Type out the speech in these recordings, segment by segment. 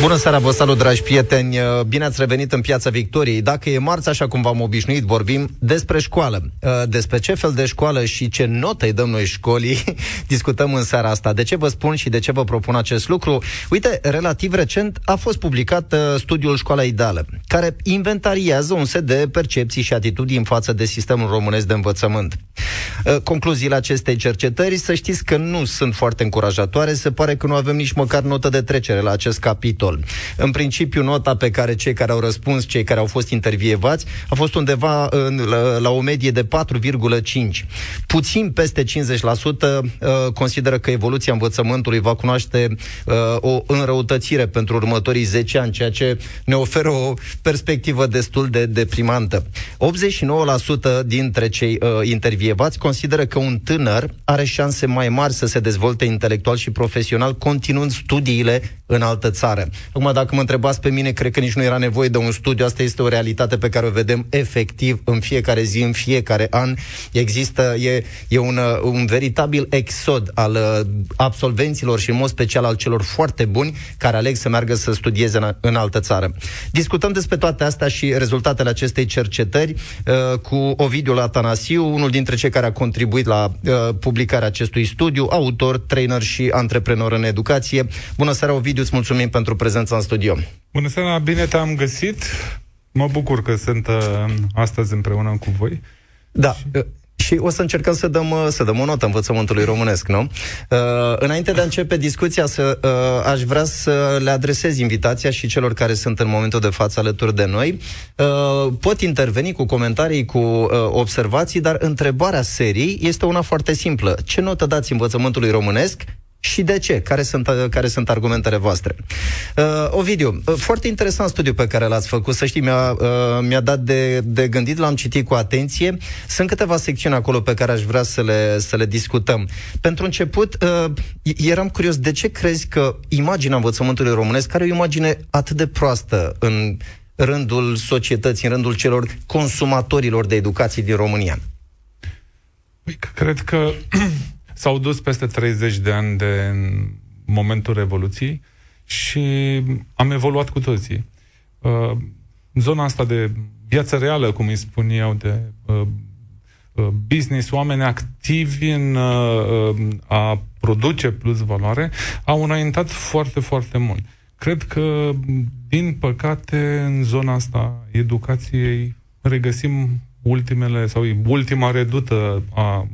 Bună seara, vă salut, dragi prieteni! Bine ați revenit în Piața Victoriei. Dacă e marți, așa cum v-am obișnuit, vorbim despre școală. Despre ce fel de școală și ce notă îi dăm noi școlii, discutăm în seara asta. De ce vă spun și de ce vă propun acest lucru? Uite, relativ recent a fost publicat studiul Școala Ideală, care inventariază un set de percepții și atitudini față de sistemul românesc de învățământ. Concluziile acestei cercetări, să știți că nu sunt foarte încurajatoare, se pare că nu avem nici măcar notă de trecere la acest capitol sol. În principiu, nota pe care cei care au răspuns, cei care au fost intervievați, a fost undeva în, la, la o medie de 4,5. Puțin peste 50% uh, consideră că evoluția învățământului va cunoaște uh, o înrăutățire pentru următorii 10 ani, ceea ce ne oferă o perspectivă destul de deprimantă. 89% dintre cei uh, intervievați consideră că un tânăr are șanse mai mari să se dezvolte intelectual și profesional continuând studiile în altă țară. Acum, dacă mă întrebați pe mine, cred că nici nu era nevoie de un studiu. Asta este o realitate pe care o vedem efectiv în fiecare zi, în fiecare an. Există, e, e un, un veritabil exod al uh, absolvenților și în mod special al celor foarte buni care aleg să meargă să studieze în, în altă țară. Discutăm despre toate astea și rezultatele acestei cercetări uh, cu Ovidiu Atanasiu, unul dintre cei care a contribuit la uh, publicarea acestui studiu, autor, trainer și antreprenor în educație. Bună seara, Ovidiu, îți mulțumim pentru prezența în studio. Bună seara, bine te-am găsit. Mă bucur că sunt uh, astăzi împreună cu voi. Da, și... Uh, și o să încercăm să dăm, uh, să dăm o notă învățământului românesc, nu? Uh, înainte de a începe discuția, să, uh, aș vrea să le adresez invitația și celor care sunt în momentul de față alături de noi. Uh, pot interveni cu comentarii, cu uh, observații, dar întrebarea serii este una foarte simplă. Ce notă dați învățământului românesc și de ce? Care sunt, uh, care sunt argumentele voastre? Uh, Ovidiu, uh, foarte interesant studiu pe care l-ați făcut, să știi, mi-a, uh, mi-a dat de, de gândit, l-am citit cu atenție. Sunt câteva secțiuni acolo pe care aș vrea să le, să le discutăm. Pentru început, uh, eram curios, de ce crezi că imaginea învățământului românesc, care e o imagine atât de proastă în rândul societății, în rândul celor consumatorilor de educație din România? Păi, cred că S-au dus peste 30 de ani de momentul Revoluției și am evoluat cu toții. Uh, zona asta de viață reală, cum îi spun eu, de uh, uh, business, oameni activi în a produce plus valoare, au înaintat foarte, foarte mult. Cred că, din păcate, în zona asta educației regăsim ultimele sau ultima redută a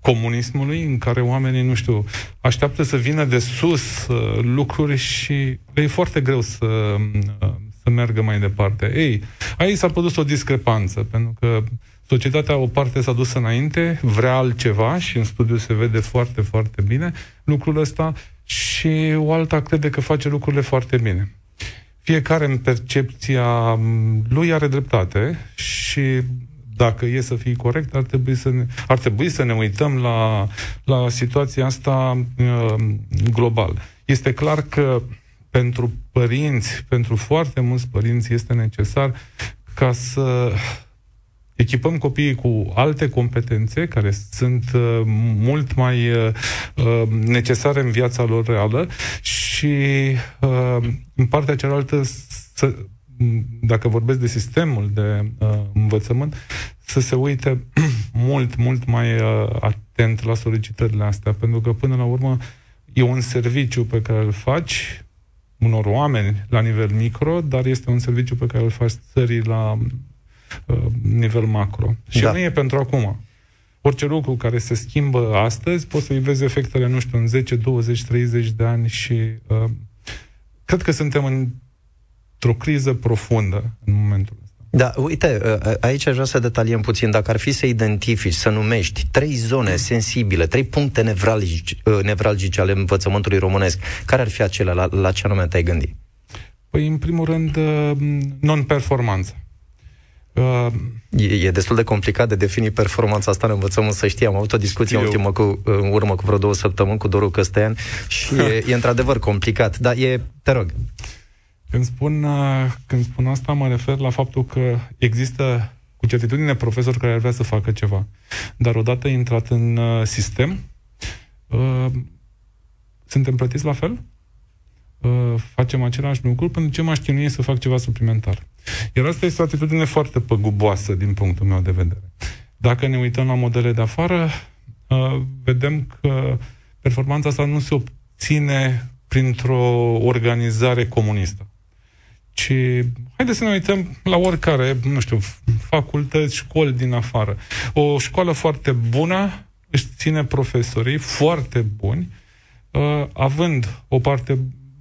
comunismului, în care oamenii, nu știu, așteaptă să vină de sus uh, lucruri și le e foarte greu să, uh, să meargă mai departe. Ei, aici s-a produs o discrepanță, pentru că societatea, o parte s-a dus înainte, vrea altceva și în studiu se vede foarte, foarte bine lucrul ăsta și o alta crede că face lucrurile foarte bine. Fiecare în percepția lui are dreptate și dacă e să fii corect, ar trebui să ne, ar trebui să ne uităm la, la situația asta uh, global. Este clar că pentru părinți, pentru foarte mulți părinți, este necesar ca să echipăm copiii cu alte competențe care sunt uh, mult mai uh, uh necesare în viața lor reală și uh, în partea cealaltă să dacă vorbesc de sistemul de uh, învățământ, să se uite mult, mult mai uh, atent la solicitările astea, pentru că până la urmă e un serviciu pe care îl faci unor oameni la nivel micro, dar este un serviciu pe care îl faci țării la uh, nivel macro. Și da. nu e pentru acum. Orice lucru care se schimbă astăzi, poți să-i vezi efectele, nu știu, în 10, 20, 30 de ani și uh, cred că suntem în într-o criză profundă în momentul ăsta. Da, uite, ă, ă, aici aș vrea să detaliem puțin. Dacă ar fi să identifici, să numești trei zone sensibile, trei puncte nevralgice, ă, nevralgice ale învățământului românesc, care ar fi acelea? La, la ce anume te-ai gândit? Păi, în primul rând, non-performanță. E, e destul de complicat de definit performanța asta în învățământ, să știi. Am avut o discuție ultimă cu, în urmă cu vreo două săptămâni cu Doru Căstean și e, e într-adevăr complicat. Dar e, te rog. Când spun, uh, când spun asta, mă refer la faptul că există cu cu certitudine profesori care ar vrea să facă ceva. Dar odată intrat în uh, sistem, uh, suntem plătiți la fel? Uh, facem același lucru pentru ce m-aș chinui să fac ceva suplimentar. Iar asta este o atitudine foarte păguboasă din punctul meu de vedere. Dacă ne uităm la modele de afară, uh, vedem că performanța asta nu se obține printr-o organizare comunistă. Ci, haideți să ne uităm la oricare, nu știu, facultăți, școli din afară. O școală foarte bună își ține profesorii foarte buni, uh, având o parte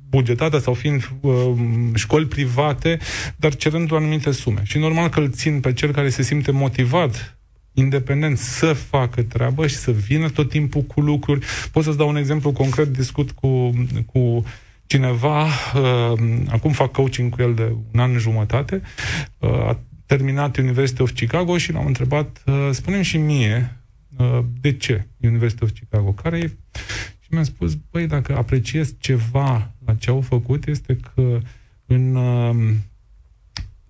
bugetată sau fiind uh, școli private, dar cerând o anumite sume. Și normal că îl țin pe cel care se simte motivat independent să facă treabă și să vină tot timpul cu lucruri. Pot să-ți dau un exemplu concret, discut cu, cu cineva, uh, acum fac coaching cu el de un an jumătate, uh, a terminat University of Chicago și l-am întrebat, uh, spune și mie, uh, de ce University of Chicago? Care e? Și mi-a spus, băi, dacă apreciez ceva la ce au făcut, este că în... Uh,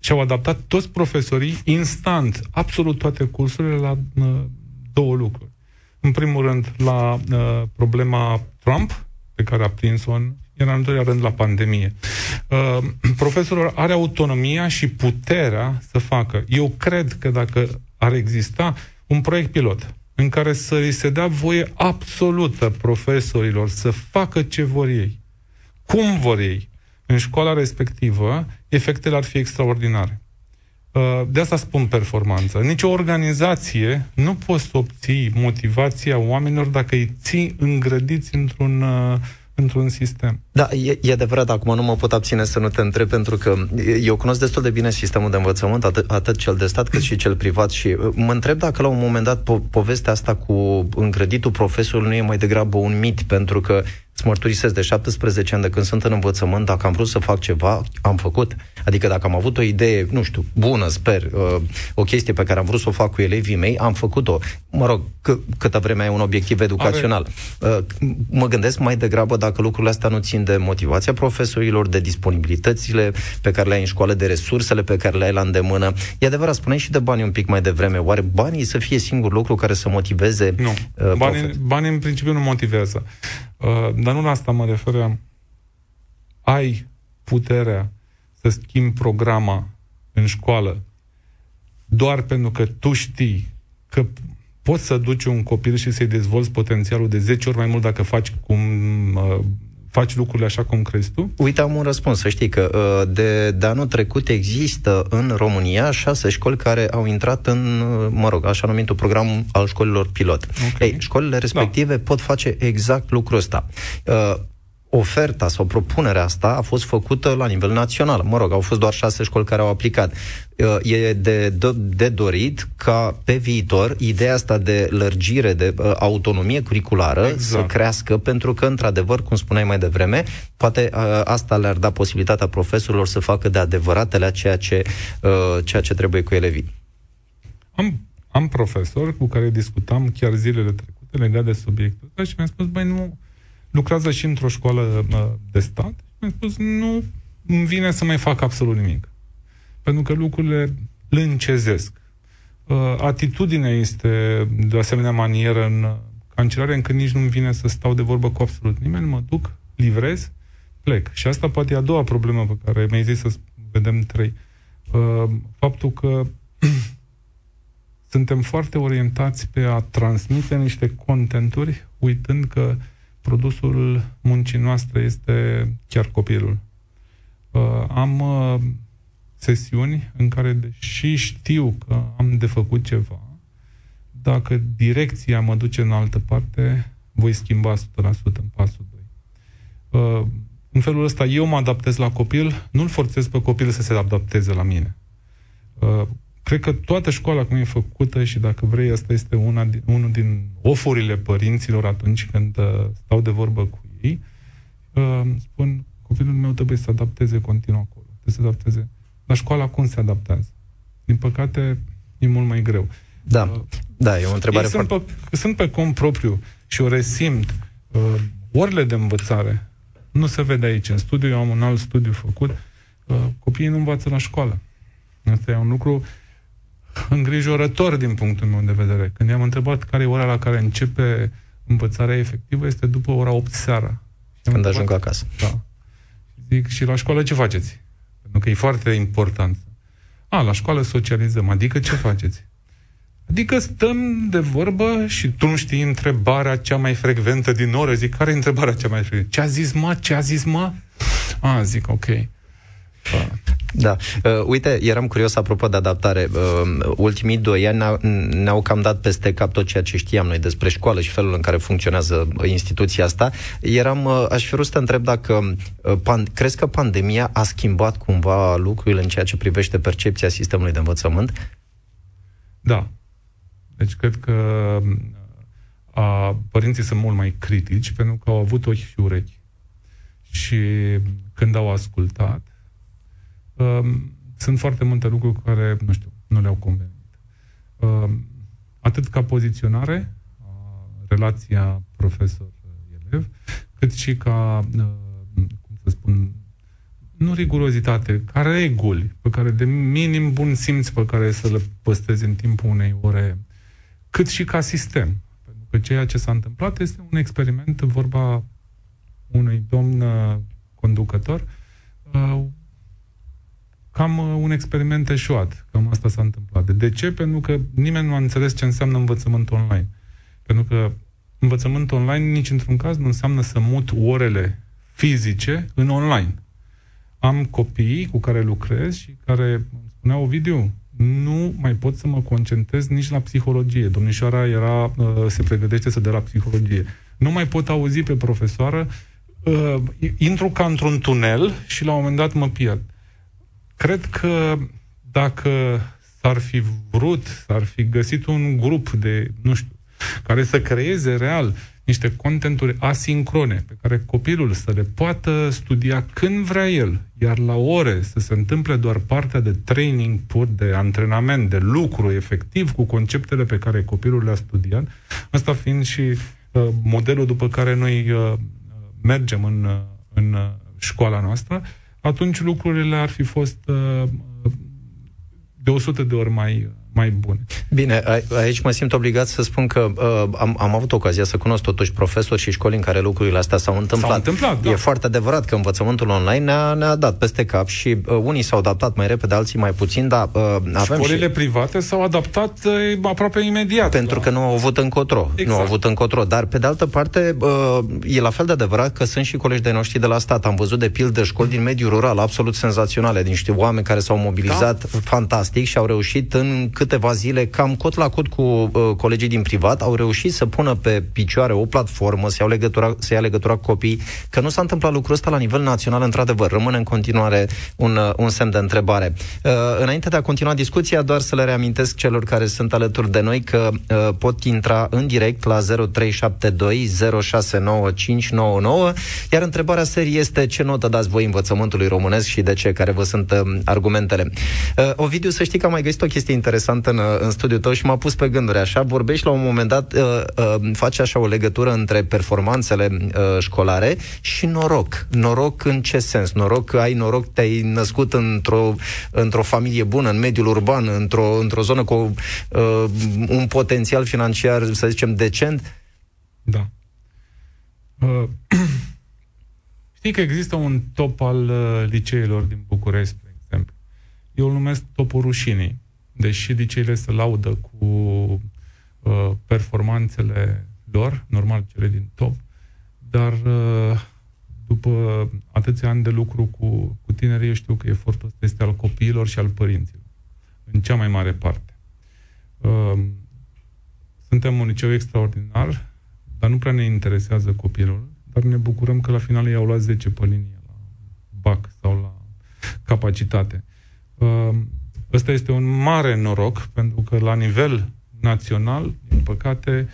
și-au adaptat toți profesorii instant, absolut toate cursurile la uh, două lucruri. În primul rând, la uh, problema Trump, pe care a prins-o în iar în al doilea rând la pandemie. Uh, profesorul are autonomia și puterea să facă. Eu cred că dacă ar exista un proiect pilot în care să îi se dea voie absolută profesorilor să facă ce vor ei, cum vor ei, în școala respectivă, efectele ar fi extraordinare. Uh, de asta spun performanță. Nici o organizație nu poți să obții motivația oamenilor dacă îi ții îngrădiți într-un uh, într-un sistem. Da, e, e adevărat, acum nu mă pot abține să nu te întreb, pentru că eu cunosc destul de bine sistemul de învățământ, atât, atât cel de stat cât și cel privat și uh, mă întreb dacă la un moment dat po- povestea asta cu îngrăditul profesorului nu e mai degrabă un mit, pentru că îți mărturisesc de 17 ani de când sunt în învățământ, dacă am vrut să fac ceva, am făcut. Adică dacă am avut o idee, nu știu, bună, sper, uh, o chestie pe care am vrut să o fac cu elevii mei, am făcut-o. Mă rog, c- câtă vreme ai un obiectiv educațional. Uh, mă gândesc mai degrabă dacă lucrurile astea nu țin de motivația profesorilor, de disponibilitățile pe care le ai în școală, de resursele pe care le ai la îndemână. E adevărat, spuneai și de bani un pic mai devreme. Oare banii să fie singur lucru care să motiveze Nu. uh, Banii, profe- banii în principiu nu motivează. Uh, dar nu la asta mă refeream. Ai puterea să schimbi programa în școală doar pentru că tu știi că poți să duci un copil și să-i dezvolți potențialul de 10 ori mai mult dacă faci cum uh, faci lucrurile așa cum crezi tu? Uite, am un răspuns, să știi că uh, de, de anul trecut există în România șase școli care au intrat în, uh, mă rog, așa numitul program al școlilor pilot. Ok. Ei, școlile respective da. pot face exact lucrul ăsta. Uh, oferta sau propunerea asta a fost făcută la nivel național. Mă rog, au fost doar șase școli care au aplicat. Uh, E de, de, de dorit ca pe viitor ideea asta de lărgire, de uh, autonomie curriculară Exact. să crească, pentru că, într-adevăr, cum spuneai mai devreme, poate uh, asta le-ar da posibilitatea profesorilor să facă de adevăratele ceea ce, uh, ceea ce trebuie cu elevii. Am, am profesor cu care discutam chiar zilele trecute legat de subiectul ăsta și mi-a spus, băi, nu, lucrează și într-o școală uh, de stat. Mi-a spus, nu îmi vine să mai fac absolut nimic. Pentru că lucrurile lâncezesc. Uh, atitudinea este de o asemenea manieră în cancelare încât nici nu-mi vine să stau de vorbă cu absolut nimeni, mă duc, livrez, plec. Și asta poate e a doua problemă pe care mi-ai zis să vedem trei. Uh, faptul că suntem foarte orientați pe a transmite niște contenturi, uitând că produsul muncii noastre este chiar copilul. Uh, am uh, sesiuni în care, deși știu că am de făcut ceva, dacă direcția mă duce în altă parte, voi schimba 100% în pasul 2. Uh, în felul ăsta eu mă adaptez la copil, nu-l forțez pe copil să se adapteze la mine. Uh, cred că toată școala cum e făcută și dacă vrei, asta este una din, unul din ofurile părinților atunci când uh, stau de vorbă cu ei, uh, spun, copilul meu trebuie să se adapteze continuu acolo, trebuie să se adapteze. La școala cum se adaptează? Din păcate, e mult mai greu. Da, Uh, da, e o întrebare ei sunt foarte... pe, sunt pe cont propriu și o resimt. Uh, orele de învățare nu se vede aici. În studiu, eu am un alt studiu făcut. Uh, copiii nu învață la școală. Asta e un lucru îngrijorător din punctul meu de vedere. Când i-am întrebat care e ora la care începe învățarea efectivă, este după ora 8 seara. Când ajung acasă. Da. Zic, și la școală ce faceți? Pentru că e foarte important. A, la școală socializăm. Adică ce faceți? Adică stăm de vorbă și tu nu știi întrebarea cea mai frecventă din oră. Zic, care e întrebarea cea mai frecventă? Ce a zis mă? Ce a zis mă? A, zic, ok. Da. Uh, uite, eram curios apropo de adaptare. Uh, ultimii doi ani ne-au, ne-au cam dat peste cap tot ceea ce știam noi despre școală și felul în care funcționează instituția asta. Eram, uh, aș fi vrut să te întreb dacă uh, pan, crezi că pandemia a schimbat cumva lucrurile în ceea ce privește percepția sistemului de învățământ? Da. Deci cred că uh, a, părinții sunt mult mai critici pentru că au avut ochi și urechi. Și când au ascultat, um, sunt foarte multe lucruri care, nu știu, nu le-au convenit. Um, atât ca poziționare, a, relația profesor-elev, cât și ca, uh, cum să spun, nu rigurozitate, ca reguli pe care de minim bun simț pe care să le păstrezi în timpul unei ore, cât și ca sistem. Pentru că ceea ce s-a întâmplat este un experiment, vorba unui domn uh, conducător, uh, cam uh, un experiment eșuat. Cam asta s-a întâmplat. De ce? Pentru că nimeni nu a înțeles ce înseamnă învățământ online. Pentru că învățământ online nici într-un caz nu înseamnă să mut orele fizice în online. Am copii cu care lucrez și care îmi spuneau, Ovidiu, nu mai pot să mă concentrez nici la psihologie. Domnișoara era, uh, se pregătește să dea la psihologie. Nu mai pot auzi pe profesoară, uh, intru ca într-un tunel și la un moment dat mă pierd. Cred că dacă s-ar fi vrut, s-ar fi găsit un grup de, nu știu, care să creeze real niște contenturi asincrone pe care copilul să le poată studia când vrea el, iar la ore să se întâmple doar partea de training pur, de antrenament, de lucru efectiv cu conceptele pe care copilul le-a studiat, asta fiind și uh, modelul după care noi uh, mergem în, uh, în uh, școala noastră, atunci lucrurile ar fi fost uh, de 100 de ori mai, mai bune. Bine, a, aici mă simt obligat să spun că uh, am, am avut ocazia să cunosc totuși profesori și școli în care lucrurile astea s-au întâmplat. S-au întâmplat da. E foarte adevărat că învățământul online ne-a, ne-a dat peste cap și uh, unii s-au adaptat mai repede, alții mai puțin, dar uh, avem Școlile și... private s-au adaptat uh, aproape imediat. Pentru da. că nu au avut încotro. Exact. Nu au avut încotro. Dar, pe de altă parte, uh, e la fel de adevărat că sunt și colegi de noștri de la stat. Am văzut de pildă școli din mediul rural absolut senzaționale, din niște oameni care s-au mobilizat da. fantastic și au reușit în câteva zile ca cam cot la cot cu uh, colegii din privat, au reușit să pună pe picioare o platformă, să, iau legătura, să ia legătura cu copii, că nu s-a întâmplat lucrul ăsta la nivel național, într-adevăr, rămâne în continuare un, uh, un semn de întrebare. Uh, înainte de a continua discuția, doar să le reamintesc celor care sunt alături de noi că uh, pot intra în direct la 0372 069599, iar întrebarea serie este ce notă dați voi învățământului românesc și de ce, care vă sunt uh, argumentele. Uh, Ovidiu, să știi că am mai găsit o chestie interesantă în, uh, în studiu studiul tău și m-a pus pe gânduri așa. Vorbești la un moment dat, uh, uh, faci așa o legătură între performanțele uh, școlare și noroc. Noroc în ce sens? Noroc că ai noroc, te-ai născut într-o, într-o familie bună, în mediul urban, într-o, într-o zonă cu uh, un potențial financiar, să zicem, decent? Da. Uh, știi că există un top al uh, liceilor din București, spre exemplu. Eu îl numesc topul rușinii deși liceile se laudă cu uh, performanțele lor, normal cele din top, dar uh, după atâția ani de lucru cu, cu tinerii, eu știu că efortul ăsta este al copiilor și al părinților, în cea mai mare parte. Uh, suntem un liceu extraordinar, dar nu prea ne interesează copilul, dar ne bucurăm că la final ei au luat 10 pe linie la BAC sau la capacitate. Uh, Ăsta este un mare noroc, pentru că la nivel național, din păcate,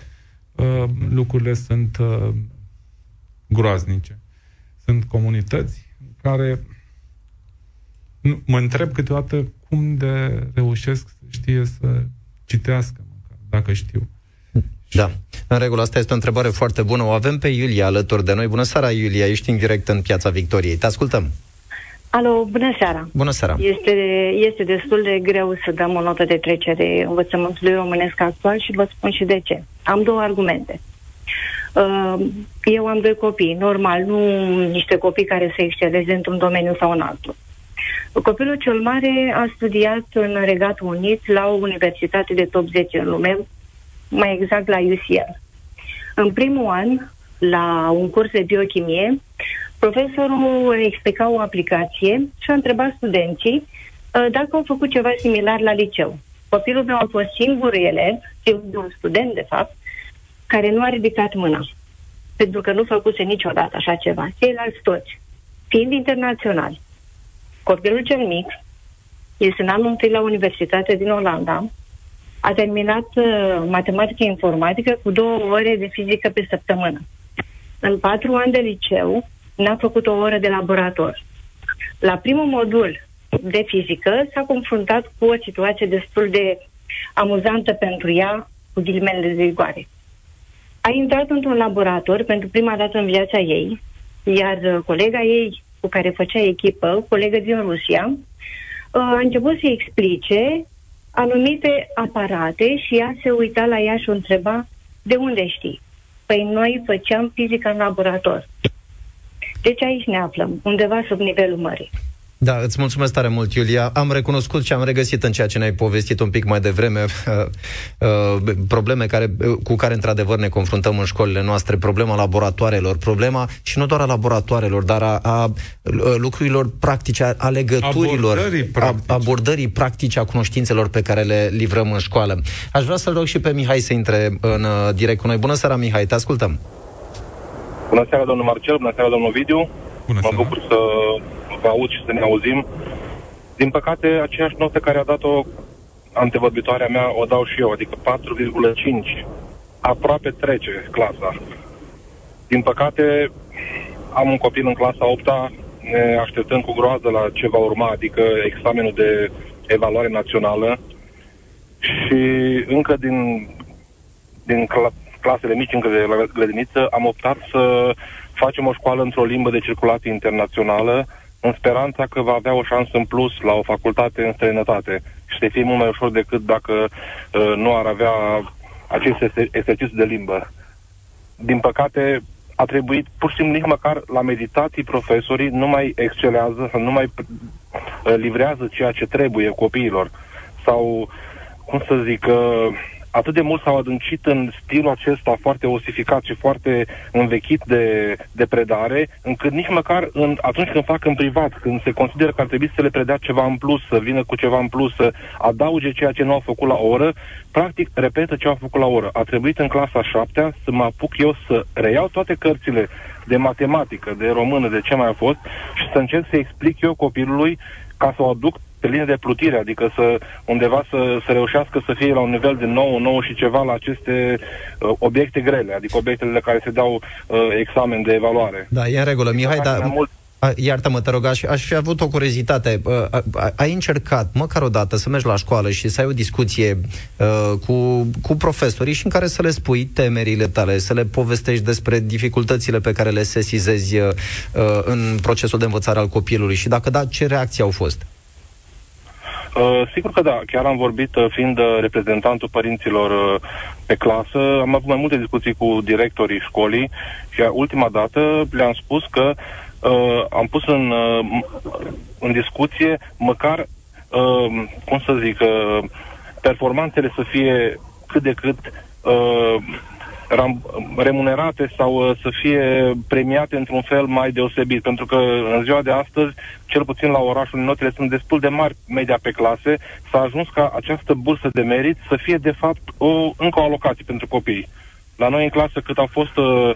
uh, lucrurile sunt uh, groaznice. Sunt comunități care mă întreb câteodată cum de reușesc să știe să citească, măcar, dacă știu. Da, în regulă, asta este o întrebare foarte bună. O avem pe Iulia alături de noi. Bună seara, Iulia, ești în direct în Piața Victoriei. Te ascultăm. Alo, bună seara. Bună seara. Este, este destul de greu să dăm o notă de trecere învățământului românesc actual și vă spun și de ce. Am două argumente. Uh, eu am doi copii, normal, nu niște copii care se exceleze într-un domeniu sau în altul. Copilul cel mare a studiat în Regatul Unit la o universitate de top 10 în lume, mai exact la UCL. În primul an, la un curs de biochimie, profesorul explica o aplicație și a întrebat studenții uh, dacă au făcut ceva similar la liceu. Copilul meu a fost singurul elev, un student, de fapt, care nu a ridicat mâna. Pentru că nu făcuse niciodată așa ceva. Ceilalți toți, fiind internaționali. Copilul cel mic este în anul întâi la Universitatea din Olanda, a terminat uh, matematică informatică cu două ore de fizică pe săptămână. În patru ani de liceu n-a făcut o oră de laborator. La primul modul de fizică s-a confruntat cu o situație destul de amuzantă pentru ea, cu ghilimele de rigoare. A intrat într-un laborator pentru prima dată în viața ei, iar uh, colega ei cu care făcea echipă, colegă din Rusia, uh, a început să explice anumite aparate și ea se uita la ea și o întreba de unde știi? Păi noi făceam fizică în laborator. Deci aici ne aflăm, undeva sub nivelul mării. Da, îți mulțumesc tare mult, Iulia. Am recunoscut și am regăsit în ceea ce ne-ai povestit un pic mai devreme uh, uh, probleme care, uh, cu care, într-adevăr, ne confruntăm în școlile noastre, problema laboratoarelor, problema și nu doar a laboratoarelor, dar a, a uh, lucrurilor practice, a, a legăturilor, abordării practice. A, abordării practice a cunoștințelor pe care le livrăm în școală. Aș vrea să-l rog și pe Mihai să intre în uh, direct cu noi. Bună seara, Mihai, te ascultăm. Bună seara, domnul Marcel, bună seara, domnul Vidiu. Bună mă seara. bucur să vă aud și să ne auzim. Din păcate, aceeași notă care a dat-o antevorbitoarea mea, o dau și eu, adică 4,5. Aproape trece clasa. Din păcate, am un copil în clasa 8 ne așteptăm cu groază la ce va urma, adică examenul de evaluare națională și încă din, din cla- clasele mici, încă de la grădiniță, am optat să facem o școală într-o limbă de circulație internațională, în speranța că va avea o șansă în plus la o facultate în străinătate și să fie mult mai ușor decât dacă uh, nu ar avea acest exer- exercițiu de limbă. Din păcate, a trebuit pur și simplu nici măcar la meditații profesorii nu mai excelează sau nu mai uh, livrează ceea ce trebuie copiilor. Sau, cum să zic, uh, atât de mult s-au adâncit în stilul acesta foarte osificat și foarte învechit de, de predare, încât nici măcar în, atunci când fac în privat, când se consideră că ar trebui să le predea ceva în plus, să vină cu ceva în plus, să adauge ceea ce nu au făcut la oră, practic repetă ce au făcut la oră. A trebuit în clasa șaptea să mă apuc eu să reiau toate cărțile de matematică, de română, de ce mai a fost și să încerc să explic eu copilului ca să o aduc pe linie de plutire, adică să undeva să, să reușească să fie la un nivel de 9, 9 și ceva la aceste uh, obiecte grele, adică obiectele care se dau uh, examen de evaluare. Da, e în regulă. Mihai, Dacă dar mai mult- A, Iartă-mă, te rog, aș, aș fi avut o curiozitate. Uh, a- Ai încercat, măcar o dată, să mergi la școală și să ai o discuție uh, cu, cu profesorii și în care să le spui temerile tale, să le povestești despre dificultățile pe care le sesizezi uh, uh, în procesul de învățare al copilului și dacă da, ce reacții au fost? Uh, sigur că da, chiar am vorbit, uh, fiind uh, reprezentantul părinților uh, pe clasă, am avut mai multe discuții cu directorii școlii și uh, ultima dată le-am spus că uh, am pus în, uh, m- în discuție măcar, uh, cum să zic, uh, performanțele să fie cât de cât uh, ram- remunerate sau uh, să fie premiate într-un fel mai deosebit. Pentru că în ziua de astăzi, cel puțin la orașul, notele sunt destul de mari media pe clase, s-a ajuns ca această bursă de merit să fie de fapt o, încă o alocație pentru copii. La noi în clasă, cât a fost uh,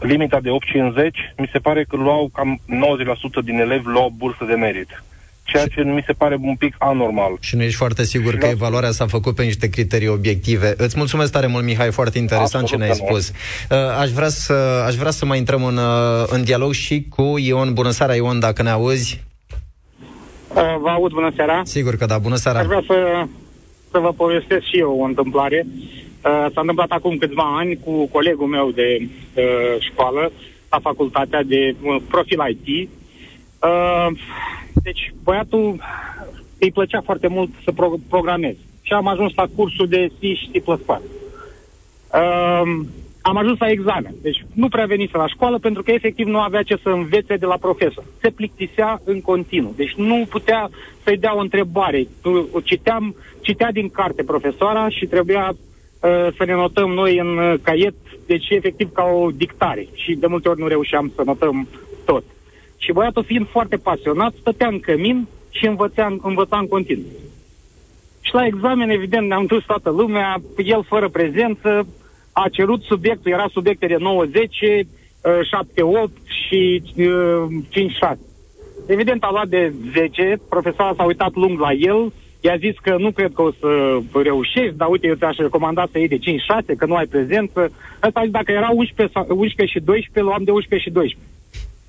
limita de 8,50, mi se pare că luau cam 90% din elevi luau bursă de merit. Ceea ce mi se pare un pic anormal. Și nu ești foarte sigur Și că la- evaluarea s-a făcut pe niște criterii obiective. Îți mulțumesc tare mult, Mihai, foarte interesant Absolut ce ne-ai că nu. spus. Uh, Aș vrea să, aș vrea să mai intrăm în, uh, în dialog și cu Ion. Bună seara, Ion, dacă ne auzi. Uh, Vă aud, bună seara. Sigur că da, bună seara. Aș vrea să, să vă povestesc și eu o întâmplare. Uh, s-a întâmplat acum câțiva ani cu colegul meu de uh, școală la facultatea de uh, profil IT. Uh, Deci, băiatul îi plăcea foarte mult să pro- programeze. Și am ajuns la cursul de C și C++. Uh, am ajuns la examen. Deci nu prea venise la școală pentru că efectiv nu avea ce să învețe de la profesor. Se plictisea în continuu. Deci nu putea să-i dea o întrebare. O citeam, citea din carte profesoara și trebuia uh, să ne notăm noi în uh, caiet, deci efectiv ca o dictare. Și de multe ori nu reușeam să notăm tot. Și băiatul fiind foarte pasionat, stătea în cămin și învăța, învăța în continuu. Și la examen, evident, ne-am dus toată lumea, el fără prezență, a cerut subiectul, era subiecte de 9-10, 7-8 și 5-6. Uh, evident, a luat de 10, profesoara s-a uitat lung la el, i-a zis că nu cred că o să reușești, dar uite, eu te-aș recomanda să iei de 5-6, că nu ai prezență. Asta dacă era 11, 11 și 12, luam de 11 și 12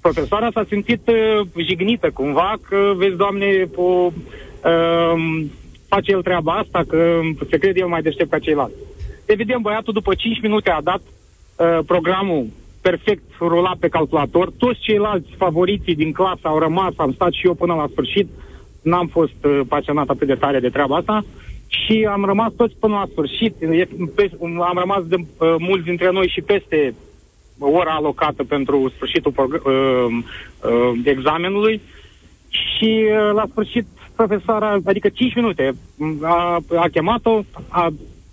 profesoara s-a simțit uh, jignită cumva că, vezi, doamne, o, uh, face el treaba asta, că se crede el mai deștept ca ceilalți. Evident, băiatul după 5 minute a dat uh, programul perfect rulat pe calculator. Toți ceilalți favoriții din clasă au rămas, am stat și eu până la sfârșit. N-am fost uh, pasionat atât de tare de treaba asta și am rămas toți până la sfârșit. Am rămas de, uh, mulți dintre noi și peste ora alocată pentru sfârșitul uh, uh, examenului și uh, la sfârșit profesoara, adică 5 minute, a, a chemat-o, a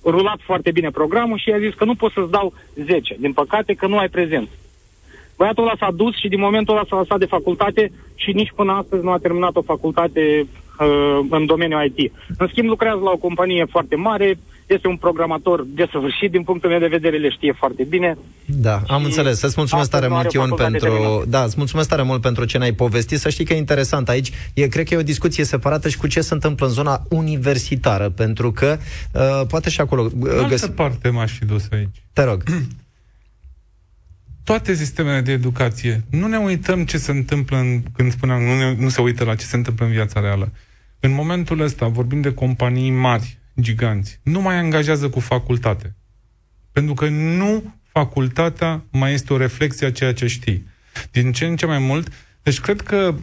rulat foarte bine programul și a zis că nu pot să-ți dau 10, din păcate că nu ai prezent. Băiatul ăla s-a dus și din momentul ăla s-a lăsat de facultate și nici până astăzi nu a terminat o facultate uh, în domeniul IT. În schimb, lucrează la o companie foarte mare, este un programator desăvârșit, din punctul meu de vedere le știe foarte bine. Da, am înțeles. Să-ți mulțumesc tare mult, Ion, pentru... Da, îți mulțumesc tare mult pentru ce ne-ai povestit. Să știi că e interesant aici. E, cred că e o discuție separată și cu ce se întâmplă în zona universitară, pentru că uh, poate și acolo... Uh, în găsi... parte m-aș fi dus aici. Te rog. toate sistemele de educație. Nu ne uităm ce se întâmplă, în, când spuneam, nu, ne, nu se uită la ce se întâmplă în viața reală. În momentul ăsta vorbim de companii mari, giganți. Nu mai angajează cu facultate. Pentru că nu facultatea mai este o reflexie a ceea ce știi. Din ce în ce mai mult, deci cred că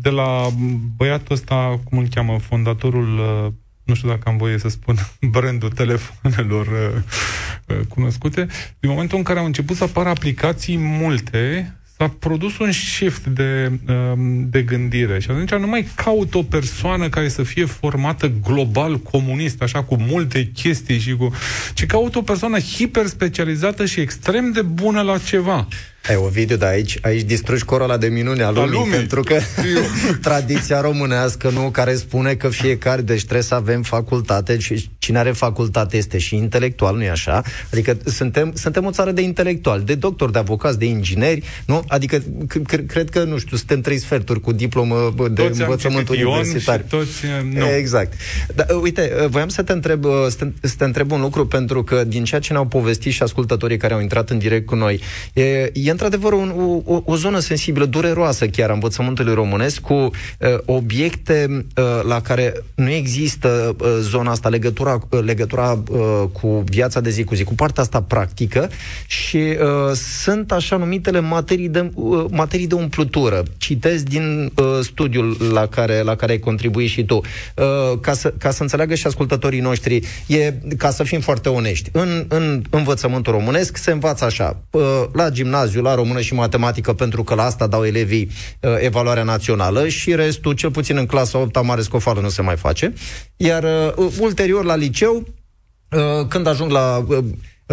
de la băiatul ăsta, cum îl cheamă, fondatorul uh, nu știu dacă am voie să spun brandul telefonelor uh, uh, cunoscute, din momentul în care au început să apară aplicații multe, s-a produs un shift de, um, de gândire și atunci nu mai caut o persoană care să fie formată global comunist, așa cu multe chestii și cu... ci caut o persoană hiper specializată și extrem de bună la ceva. Ai o video de aici, aici distrugi corola de minune a lumii, lumii. pentru că tradiția românească, nu, care spune că fiecare, deci trebuie să avem facultate și cine are facultate este și intelectual, nu-i așa? Adică suntem, suntem o țară de intelectuali, de doctori, de avocați, de ingineri, nu? Adică c- cred că, nu știu, suntem trei sferturi cu diplomă de toți învățământ universitar. Toți, nu. Exact. Dar, uite, voiam să te, întreb, să, te, să te întreb un lucru, pentru că din ceea ce ne-au povestit și ascultătorii care au intrat în direct cu noi, e, e într-adevăr un, o, o zonă sensibilă, dureroasă chiar a învățământului românesc, cu uh, obiecte uh, la care nu există uh, zona asta, legătura, uh, legătura uh, cu viața de zi cu zi, cu partea asta practică și uh, sunt așa numitele materii de, uh, materii de umplutură. Citez din uh, studiul la care, la care ai contribuit și tu. Uh, ca, să, ca să înțeleagă și ascultătorii noștri, e, ca să fim foarte onești, în, în învățământul românesc se învață așa, uh, la gimnaziu, la română și matematică, pentru că la asta dau elevii uh, evaluarea națională și restul, cel puțin în clasa 8 mare scofală, nu se mai face. Iar uh, ulterior, la liceu, uh, când ajung la uh,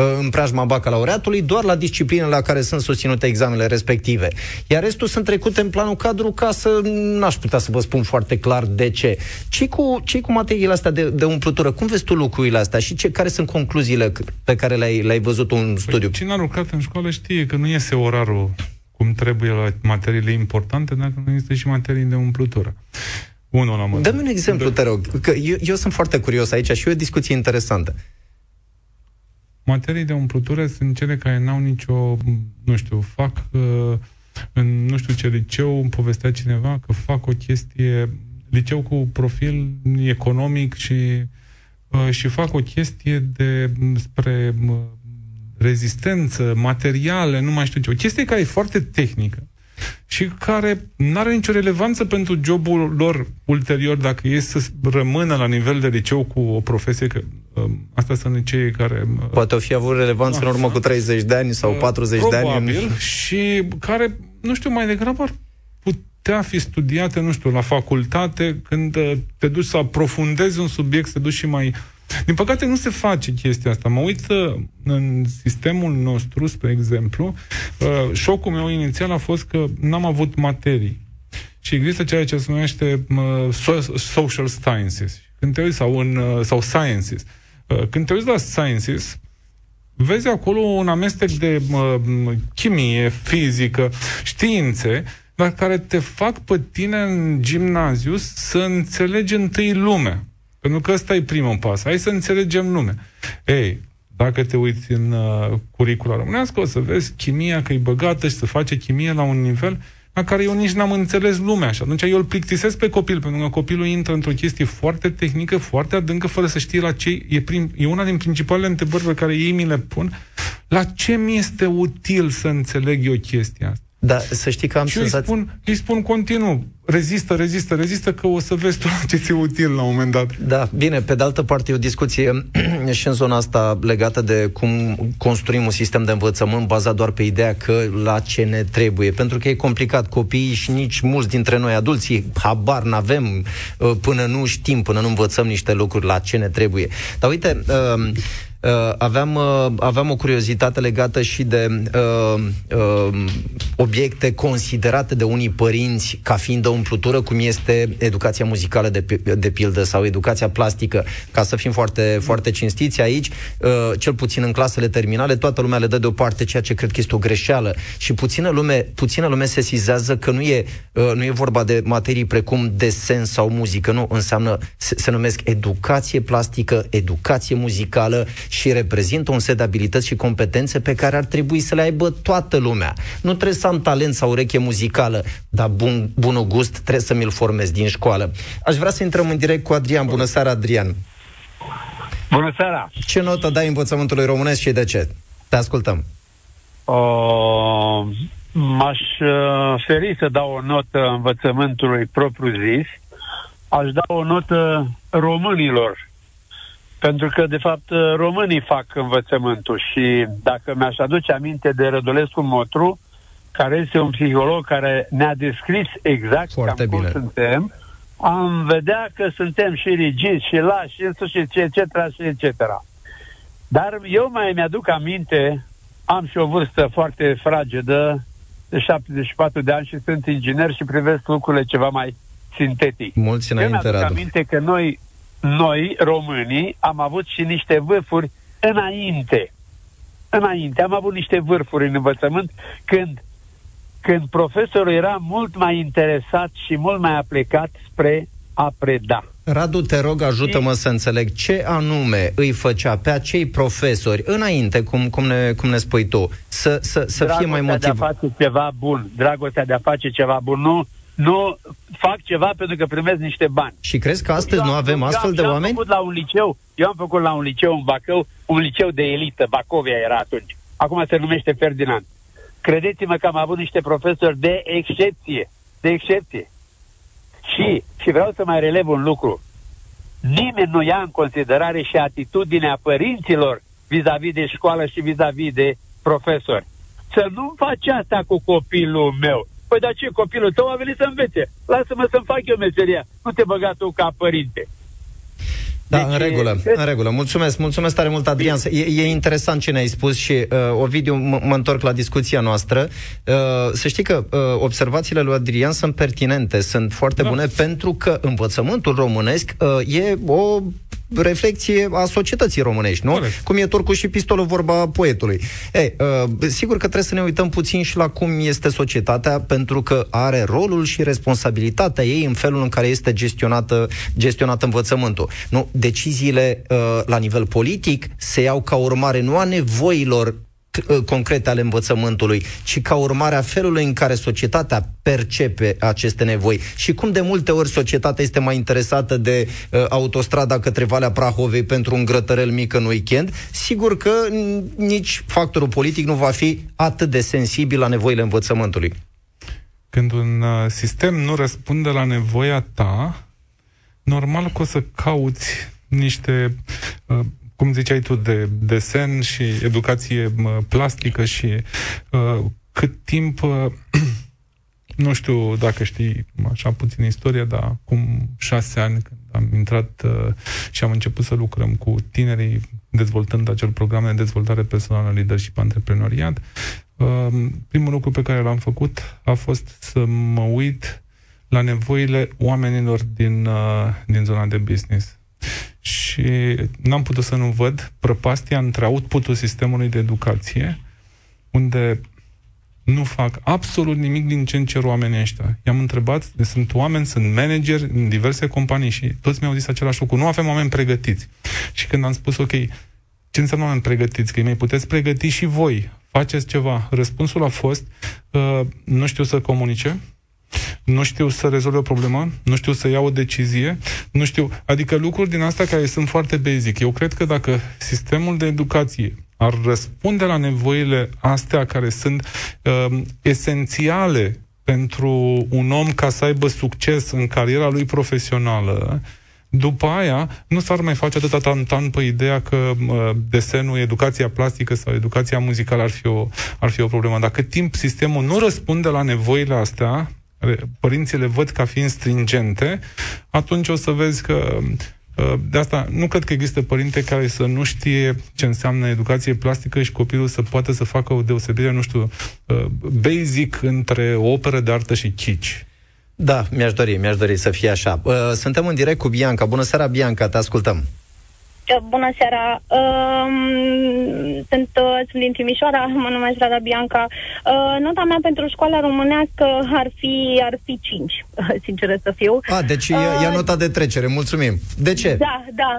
în preajma bacalaureatului, doar la disciplinele la care sunt susținute examenele respective. Iar restul sunt trecute în planul cadru ca să n-aș putea să vă spun foarte clar de ce. ce cu, ce cu materiile astea de, de umplutură? Cum vezi tu lucrurile astea și ce, care sunt concluziile pe care le-ai, le-ai văzut în păi, studiu? Cine a lucrat în școală știe că nu iese orarul cum trebuie la materiile importante dacă nu există și materii de umplutură. Unul la mână. Dă-mi un exemplu, te rog, că eu, eu sunt foarte curios aici și e o discuție interesantă. Materii de umplutură sunt cele care n-au nicio, nu știu, fac uh, în nu știu ce liceu, îmi povestea cineva că fac o chestie, liceu cu profil economic și, uh, și fac o chestie de spre uh, rezistență, materiale, nu mai știu ce. O chestie care e foarte tehnică. Și care nu are nicio relevanță pentru jobul lor ulterior dacă ei să rămână la nivel de liceu cu o profesie, că um, asta sunt licei care... Uh, Poate o fi avut relevanță în urmă cu 30 de ani sau 40 uh, de ani. Probabil, și care, nu știu, mai degrabă ar putea fi studiate, nu știu, la facultate, când uh, te duci să aprofundezi un subiect, să te duci și mai... Din păcate nu se face chestia asta. Mă uit uh, în sistemul nostru, spre exemplu, uh, șocul meu inițial a fost că n-am avut materii. Și există ceea ce se numește social sciences. Când te uiți, sau, în, sau sciences. Când te uiți la sciences, vezi acolo un amestec de uh, chimie, fizică, științe, dar care te fac pe tine în gimnaziu să înțelegi întâi lumea. Pentru că ăsta e primul pas. Hai să înțelegem lumea. Ei, dacă te uiți în uh, curicula românească, o să vezi chimia că e băgată și să face chimie la un nivel la care eu nici n-am înțeles lumea. Și atunci eu îl plictisesc pe copil, pentru că copilul intră într-o chestie foarte tehnică, foarte adâncă, fără să știe la ce... E, prim, e una din principalele întrebări pe care ei mi le pun. La ce mi este util să înțeleg eu chestia asta? Da, să știi că am și senzația... îi spun, îi spun continuu, rezistă, rezistă, rezistă, că o să vezi tu ce ți-e util la un moment dat. Da, bine, pe de altă parte e o discuție și în zona asta legată de cum construim un sistem de învățământ bazat doar pe ideea că la ce ne trebuie, pentru că e complicat copiii și nici mulți dintre noi adulții habar n-avem uh, până nu știm, până nu învățăm niște lucruri la ce ne trebuie. Dar uite, uh, Uh, aveam, uh, aveam o curiozitate legată și de uh, uh, obiecte considerate de unii părinți ca fiind o umplutură, cum este educația muzicală de, de pildă sau educația plastică. Ca să fim foarte, foarte cinstiți aici, uh, cel puțin în clasele terminale, toată lumea le dă deoparte ceea ce cred că este o greșeală și puțină lume, puțină lume se sizează că nu e, uh, nu e vorba de materii precum desen sau muzică, nu, înseamnă, se, se numesc educație plastică, educație muzicală și reprezintă un set de abilități și competențe pe care ar trebui să le aibă toată lumea. Nu trebuie să am talent sau ureche muzicală, dar bun, bunul gust trebuie să mi-l formez din școală. Aș vrea să intrăm în direct cu Adrian. Bună seara, Adrian! Bună seara! Ce notă dai învățământului românesc și de ce? Te ascultăm. Uh, m-aș uh, feri să dau o notă învățământului propriu-zis. Aș da o notă românilor pentru că, de fapt, românii fac învățământul și dacă mi-aș aduce aminte de Rădulescu Motru, care este un psiholog care ne-a descris exact Foarte cam bine. cum suntem, am vedea că suntem și rigizi și lași și în sfârșit, etc., și etc. Dar eu mai mi-aduc aminte, am și o vârstă foarte fragedă, de 74 de ani și sunt inginer și privesc lucrurile ceva mai sintetic. Mulți înainte, Eu mi-aduc aminte că noi noi, românii, am avut și niște vârfuri înainte. Înainte. Am avut niște vârfuri în învățământ când, când profesorul era mult mai interesat și mult mai aplicat spre a preda. Radu, te rog, ajută-mă să înțeleg ce anume îi făcea pe acei profesori înainte, cum, cum, ne, cum ne spui tu, să, să, să fie mai motiv. de a face ceva bun, dragostea de a face ceva bun, nu nu fac ceva pentru că primesc niște bani. Și crezi că astăzi nu avem astfel de oameni? Eu am făcut la un liceu, eu am făcut la un liceu în Bacău, un liceu de elită, Bacovia era atunci. Acum se numește Ferdinand. Credeți-mă că am avut niște profesori de excepție, de excepție. Și, și vreau să mai relev un lucru. Nimeni nu ia în considerare și atitudinea părinților vis-a-vis de școală și vis-a-vis de profesori. Să nu faci asta cu copilul meu Păi dar ce, copilul tău a venit să învețe. Lasă-mă să-mi fac eu meseria. Nu te băga tu ca părinte. Da, deci, în regulă, în regulă. Mulțumesc, mulțumesc tare mult, Adrian. E, e interesant ce ne-ai spus și, uh, Ovidiu, m- mă întorc la discuția noastră. Uh, să știi că uh, observațiile lui Adrian sunt pertinente, sunt foarte da. bune, pentru că învățământul românesc uh, e o reflexie a societății românești, nu? Corect. Cum e turcul și pistolul, vorba poetului. Ei, uh, sigur că trebuie să ne uităm puțin și la cum este societatea, pentru că are rolul și responsabilitatea ei în felul în care este gestionată, gestionat învățământul. Nu, deciziile uh, la nivel politic se iau ca urmare nu a nevoilor Uh, concrete ale învățământului, ci ca urmare a felului în care societatea percepe aceste nevoi. Și cum de multe ori societatea este mai interesată de uh, autostrada către Valea Prahovei pentru un grătărel mic în weekend, sigur că nici factorul politic nu va fi atât de sensibil la nevoile învățământului. Când un uh, sistem nu răspunde la nevoia ta, normal că o să cauți niște, uh, cum ziceai tu, de desen și educație plastică și uh, cât timp, nu știu dacă știi așa puțin istoria, dar acum șase ani când am intrat și am început să lucrăm cu tinerii dezvoltând acel program de dezvoltare personală, leadership, antreprenoriat, primul lucru pe care l-am făcut a fost să mă uit la nevoile oamenilor din, uh, din zona de business. Și n-am putut să nu văd prăpastia între outputul sistemului de educație, unde nu fac absolut nimic din ce cer oamenii ăștia. I-am întrebat, sunt oameni, sunt manageri în diverse companii și toți mi-au zis același lucru. Nu avem oameni pregătiți. Și când am spus, ok, ce înseamnă oameni pregătiți? Că îi mai puteți pregăti și voi. Faceți ceva. Răspunsul a fost, uh, nu știu să comunice, nu știu să rezolve o problemă, nu știu să iau o decizie, nu știu, adică lucruri din astea care sunt foarte basic. Eu cred că dacă sistemul de educație ar răspunde la nevoile astea care sunt uh, esențiale pentru un om ca să aibă succes în cariera lui profesională, după aia nu s-ar mai face atâta tantan pe ideea că uh, desenul, educația plastică sau educația muzicală ar fi, o, ar fi o problemă. Dacă timp sistemul nu răspunde la nevoile astea, părinții le văd ca fiind stringente, atunci o să vezi că uh, de asta nu cred că există părinte care să nu știe ce înseamnă educație plastică și copilul să poată să facă o deosebire, nu știu, uh, basic între o operă de artă și chici. Da, mi-aș dori, mi-aș dori să fie așa. Uh, suntem în direct cu Bianca. Bună seara, Bianca, te ascultăm. Bună seara! Uh, sunt, uh, sunt din Timișoara, mă numesc Rada Bianca. Uh, nota mea pentru școala românească ar fi, ar fi 5, sinceră să fiu. A, deci uh, ia nota de trecere, mulțumim. De ce? Da, da.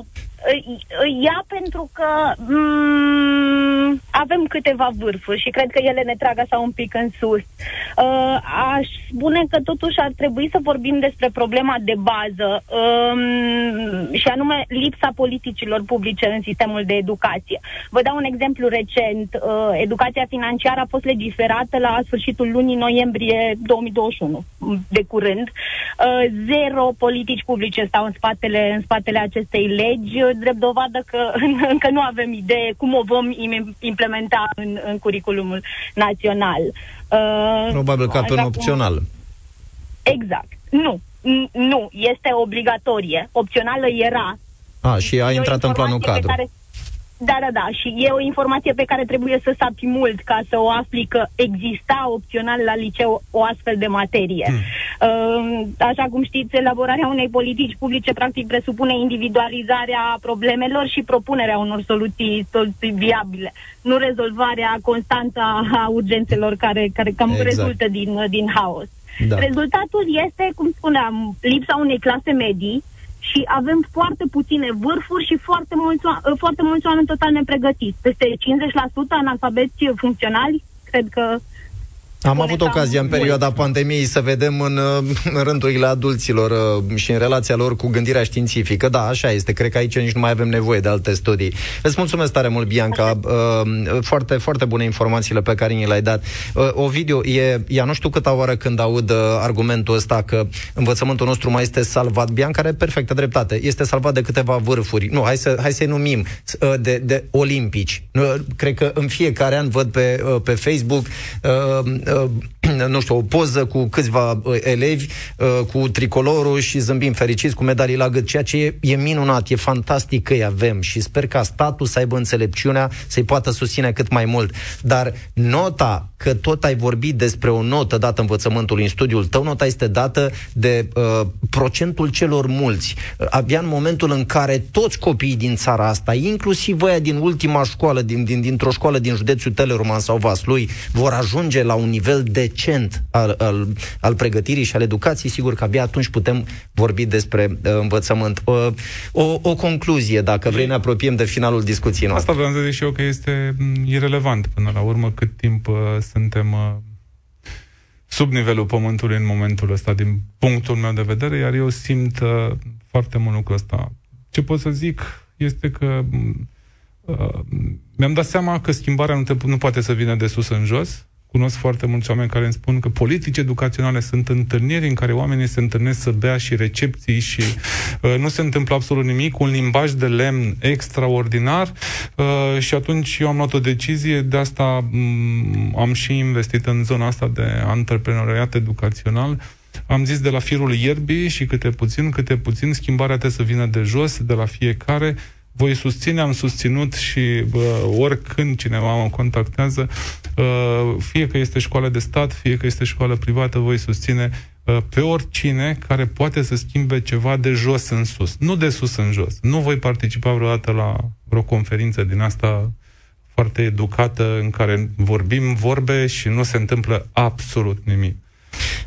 Ia pentru că mm, avem câteva vârfuri și cred că ele ne trag așa un pic în sus. Uh, aș spune că totuși ar trebui să vorbim despre problema de bază um, și anume lipsa politicilor publice în sistemul de educație. Vă dau un exemplu recent. Uh, educația financiară a fost legiferată la sfârșitul lunii noiembrie 2021, de curând. Uh, zero politici publice stau în spatele, în spatele acestei legi drept dovadă că încă nu avem idee cum o vom implementa în, în curiculumul național. Uh, Probabil ca pe un opțional. Cum... Exact. Nu. Nu. Este obligatorie. Opțională era. A, și a intrat în planul cadru. Care, da, da, da. Și e o informație pe care trebuie să sapi mult ca să o afli că exista opțional la liceu o astfel de materie. Hmm. Uh, așa cum știți, elaborarea unei politici publice practic presupune individualizarea problemelor și propunerea unor soluții, soluții viabile, nu rezolvarea constantă a urgențelor care, care cam exact. rezultă din, din haos. Da. Rezultatul este, cum spuneam, lipsa unei clase medii, și avem foarte puține vârfuri și foarte mulți, foarte mulți oameni total nepregătiți. Peste 50% analfabeți funcționali, cred că am avut ocazia în perioada pandemiei să vedem în, în rândurile adulților uh, și în relația lor cu gândirea științifică. Da, așa este. Cred că aici nici nu mai avem nevoie de alte studii. Îți mulțumesc tare mult, Bianca. Uh, foarte, foarte bune informațiile pe care ni le-ai dat. Uh, Ovidiu, e, ea nu știu câta oară când aud argumentul ăsta că învățământul nostru mai este salvat. Bianca are perfectă dreptate. Este salvat de câteva vârfuri. Nu, hai, să, hai să-i numim de, de olimpici. Cred că în fiecare an văd pe, pe Facebook Uh, nu știu, o poză cu câțiva uh, elevi uh, cu tricolorul și zâmbim fericiți cu medalii la gât, ceea ce e, e minunat, e fantastic că îi avem și sper ca statul să aibă înțelepciunea să-i poată susține cât mai mult. Dar nota, că tot ai vorbit despre o notă dată învățământului în studiul tău, nota este dată de uh, procentul celor mulți. Abia în momentul în care toți copiii din țara asta, inclusiv aia din ultima școală, din, din, dintr-o școală din județul Teleroman sau Vaslui, vor ajunge la un nivel decent al, al, al pregătirii și al educației, sigur că abia atunci putem vorbi despre uh, învățământ. Uh, o, o concluzie, dacă vrei, ne apropiem de finalul discuției noastre. Asta vreau să zic și eu că este mm, irelevant până la urmă cât timp uh, suntem uh, sub nivelul pământului în momentul ăsta, din punctul meu de vedere, iar eu simt uh, foarte mult lucrul ăsta. Ce pot să zic este că mm, uh, mi-am dat seama că schimbarea nu, te, nu poate să vină de sus în jos, cunosc foarte mulți oameni care îmi spun că politici educaționale sunt întâlniri în care oamenii se întâlnesc să bea și recepții și uh, nu se întâmplă absolut nimic, un limbaj de lemn extraordinar uh, și atunci eu am luat o decizie, de asta m- am și investit în zona asta de antreprenoriat educațional, am zis de la firul ierbii și câte puțin, câte puțin, schimbarea trebuie să vină de jos, de la fiecare, voi susține, am susținut și bă, oricând cineva mă contactează, uh, fie că este școală de stat, fie că este școală privată, voi susține uh, pe oricine care poate să schimbe ceva de jos în sus, nu de sus în jos. Nu voi participa vreodată la vreo conferință din asta foarte educată în care vorbim vorbe și nu se întâmplă absolut nimic.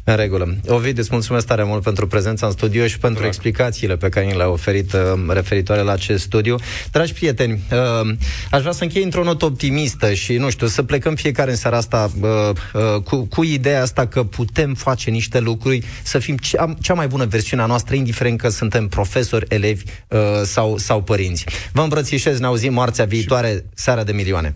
În regulă. Ovid, îți mulțumesc tare mult pentru prezența în studio și pentru Drag. explicațiile pe care ni le-ai oferit uh, referitoare la acest studiu. Dragi prieteni, uh, aș vrea să închei într-o notă optimistă și, nu știu, să plecăm fiecare în seara asta uh, uh, cu, cu ideea asta că putem face niște lucruri, să fim cea, cea mai bună versiune a noastră, indiferent că suntem profesori, elevi uh, sau, sau părinți. Vă îmbrățișez, ne auzim marțea viitoare, seara de milioane.